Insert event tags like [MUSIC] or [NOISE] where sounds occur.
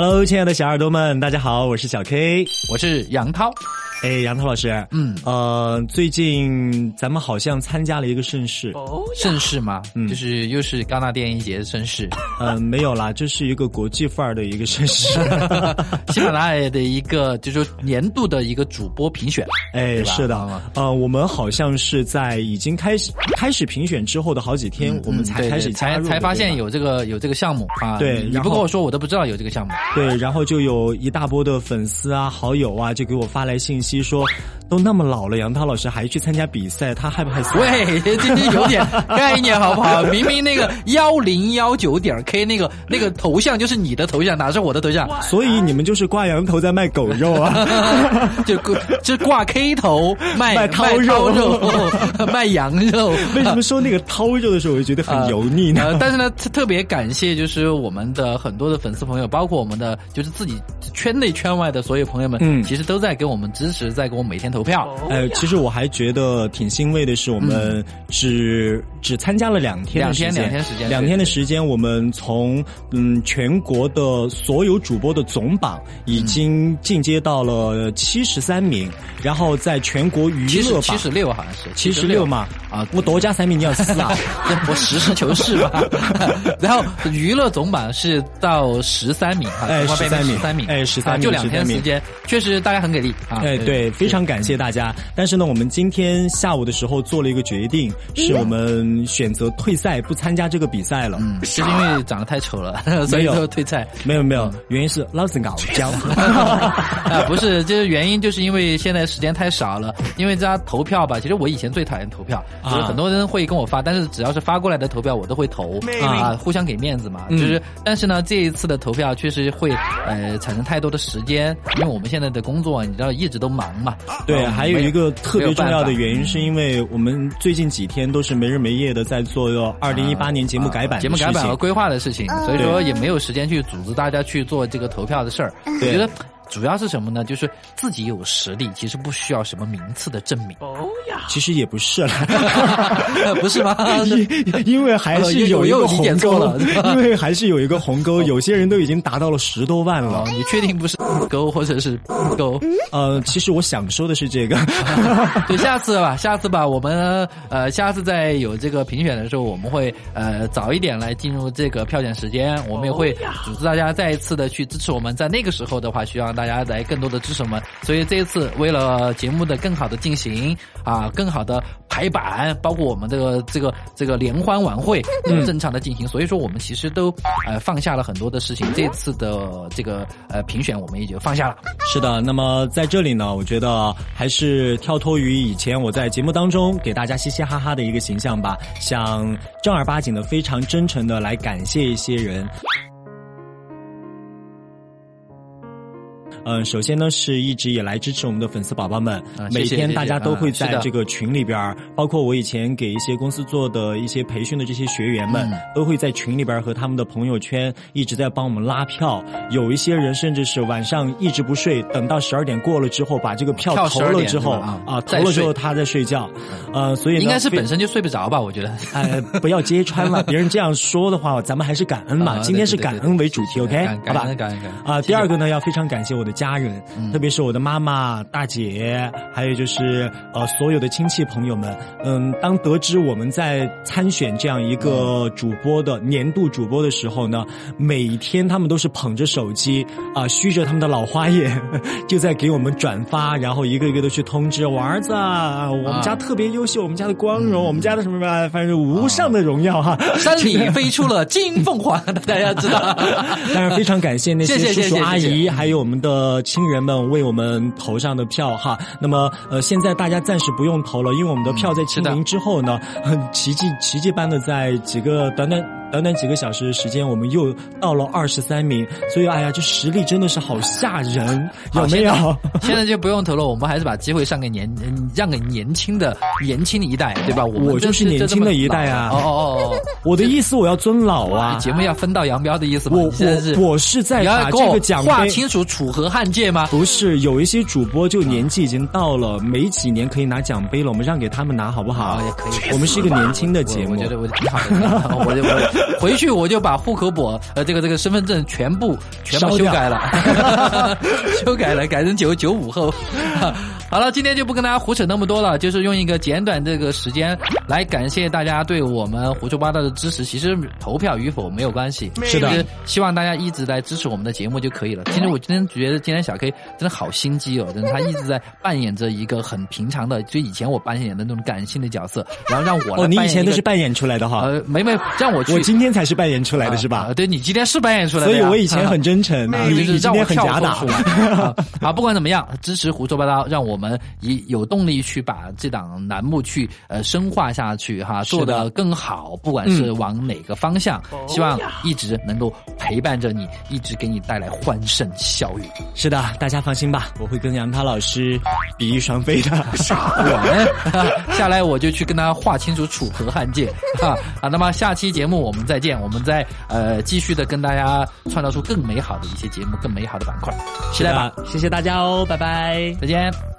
Hello，亲爱的小耳朵们，大家好，我是小 K，我是杨涛。哎，杨涛老师，嗯，呃，最近咱们好像参加了一个盛事，盛事吗？嗯，就是又是戛纳电影节的盛事。嗯，没有啦，这是一个国际范儿的一个盛事，[LAUGHS] 喜马拉雅的一个就是说年度的一个主播评选。哎，是的，呃，我们好像是在已经开始开始评选之后的好几天，我们才开始才才发现有这个有这个项目啊。对，你不跟我说，我都不知道有这个项目。对，然后就有一大波的粉丝啊、好友啊，就给我发来信息。说都那么老了，杨涛老师还去参加比赛，他害不害臊？喂，今天有点概念好不好？明明那个幺零幺九点 K 那个那个头像就是你的头像，哪是我的头像？所以你们就是挂羊头在卖狗肉啊？[LAUGHS] 就就挂 K 头卖卖掏肉 [LAUGHS] 卖羊肉。为什么说那个掏肉的时候我就觉得很油腻呢？但是呢，特别感谢就是我们的很多的粉丝朋友，包括我们的就是自己圈内圈外的所有朋友们，嗯，其实都在给我们支持。在给我每天投票。呃，其实我还觉得挺欣慰的是，我们只只参加了两天，两天两天时间，两天的时间，我们从嗯全国的所有主播的总榜已经进阶到了七十三名，然后在全国娱乐榜七十六好像是七十六嘛啊，我多加三名你要死啊！[LAUGHS] 我实事求是吧。[LAUGHS] 然后娱乐总榜是到十三名哈，哎十三名，十三名，哎十三名，就两天时间，确实大家很给力啊。哎。对，非常感谢大家。但是呢，我们今天下午的时候做了一个决定，是我们选择退赛，不参加这个比赛了。嗯，是因为长得太丑了，[LAUGHS] [LAUGHS] 所以就退赛。没有没有，原因是老子搞僵。[LAUGHS] 啊，不是，就是原因就是因为现在时间太少了。因为大家投票吧，其实我以前最讨厌投票，就是很多人会跟我发，但是只要是发过来的投票，我都会投啊，互相给面子嘛。就是，但是呢，这一次的投票确实会呃产生太多的时间，因为我们现在的工作，你知道，一直都。忙嘛？对，还有一个特别重要的原因，是因为我们最近几天都是没日没夜的在做二零一八年节目改版、节目改版和规划的事情，所以说也没有时间去组织大家去做这个投票的事儿。我觉得。主要是什么呢？就是自己有实力，其实不需要什么名次的证明。哦呀，其实也不是了，[LAUGHS] 不是吗？[LAUGHS] 因为还是有一个鸿沟，因为还是有一个鸿沟。有些人都已经达到了十多万了。你确定不是沟或者是沟？呃，其实我想说的是这个。[LAUGHS] 对，下次吧，下次吧，我们呃，下次再有这个评选的时候，我们会呃早一点来进入这个票选时间。我们也会组织大家再一次的去支持我们。在那个时候的话，需要。大家来更多的支持我们，所以这一次为了节目的更好的进行啊，更好的排版，包括我们这个这个这个联欢晚会正常的进行，所以说我们其实都呃放下了很多的事情。这次的这个呃评选我们也就放下了。是的，那么在这里呢，我觉得还是跳脱于以前我在节目当中给大家嘻嘻哈哈的一个形象吧，想正儿八经的、非常真诚的来感谢一些人。嗯，首先呢，是一直以来支持我们的粉丝宝宝们，每天大家都会在这个群里边包括我以前给一些公司做的一些培训的这些学员们，都会在群里边和他们的朋友圈一直在帮我们拉票。有一些人甚至是晚上一直不睡，等到十二点过了之后，把这个票投了之后啊，投了之后他在睡觉。呃，所以应该是本身就睡不着吧？我觉得，[LAUGHS] 哎，不要揭穿了。[LAUGHS] 别人这样说的话，咱们还是感恩嘛。今天是感恩为主题，OK？好吧，感恩感恩啊。第二个呢，要非常感谢我的。家人，特别是我的妈妈、大姐，还有就是呃所有的亲戚朋友们，嗯，当得知我们在参选这样一个主播的年度主播的时候呢，每天他们都是捧着手机啊，虚着他们的老花眼，[LAUGHS] 就在给我们转发，然后一个一个的去通知我儿子，我们家特别优秀，我们家的光荣，我们家的什么什么，反正无上的荣耀。哈，[LAUGHS] 山里飞出了金凤凰，大家知道，[LAUGHS] 当然非常感谢那些叔叔阿姨，还有我们的。呃，亲人们为我们投上的票哈，那么呃，现在大家暂时不用投了，因为我们的票在清零之后呢，奇迹奇迹般的在几个短短。短短几个小时的时间，我们又到了二十三名，所以哎呀，这实力真的是好吓人，有没有？[LAUGHS] 现在就不用投了，我们还是把机会上给年，让给年轻的年轻的一代，对吧？我就是年轻的一代啊！哦哦哦，我的意思我要尊老啊！节目要分道扬镳的意思吗？我我我是在把这个奖划清楚楚河汉界吗？不是，有一些主播就年纪已经到了，没几年可以拿奖杯了，我们让给他们拿好不好？也可以。我们是一个年轻的节目，我觉得我挺好的，我我。[LAUGHS] 回去我就把户口簿呃这个这个身份证全部全部修改了，[LAUGHS] 修改了，改成九九五后。好了，今天就不跟大家胡扯那么多了，就是用一个简短这个时间来感谢大家对我们胡说八道的支持。其实投票与否没有关系，是的希望大家一直在支持我们的节目就可以了。其实我今天觉得今天小 K 真的好心机哦，真的他一直在扮演着一个很平常的，就以前我扮演的那种感性的角色，[LAUGHS] 然后让我来哦，你以前都是扮演出来的哈，呃没没让我去我今天才是扮演出来的是吧啊？对你今天是扮演出来的，所以我以前很真诚，[LAUGHS] 啊，你今天很假打 [LAUGHS] 好，不管怎么样，支持胡说八道，让我们以有动力去把这档栏目去呃深化下去哈，做的更好，不管是往哪个方向，希望一直能够陪伴着你，一直给你带来欢声笑语。是的，大家放心吧，我会跟杨涛老师比翼双飞的。我们 [LAUGHS] 下来我就去跟他划清楚楚河汉界哈啊。那么下期节目我们再见，我们再呃继续的跟大家创造出更美好的一些节目，更美好的板块，期待吧，谢谢大家哦，拜拜。再见。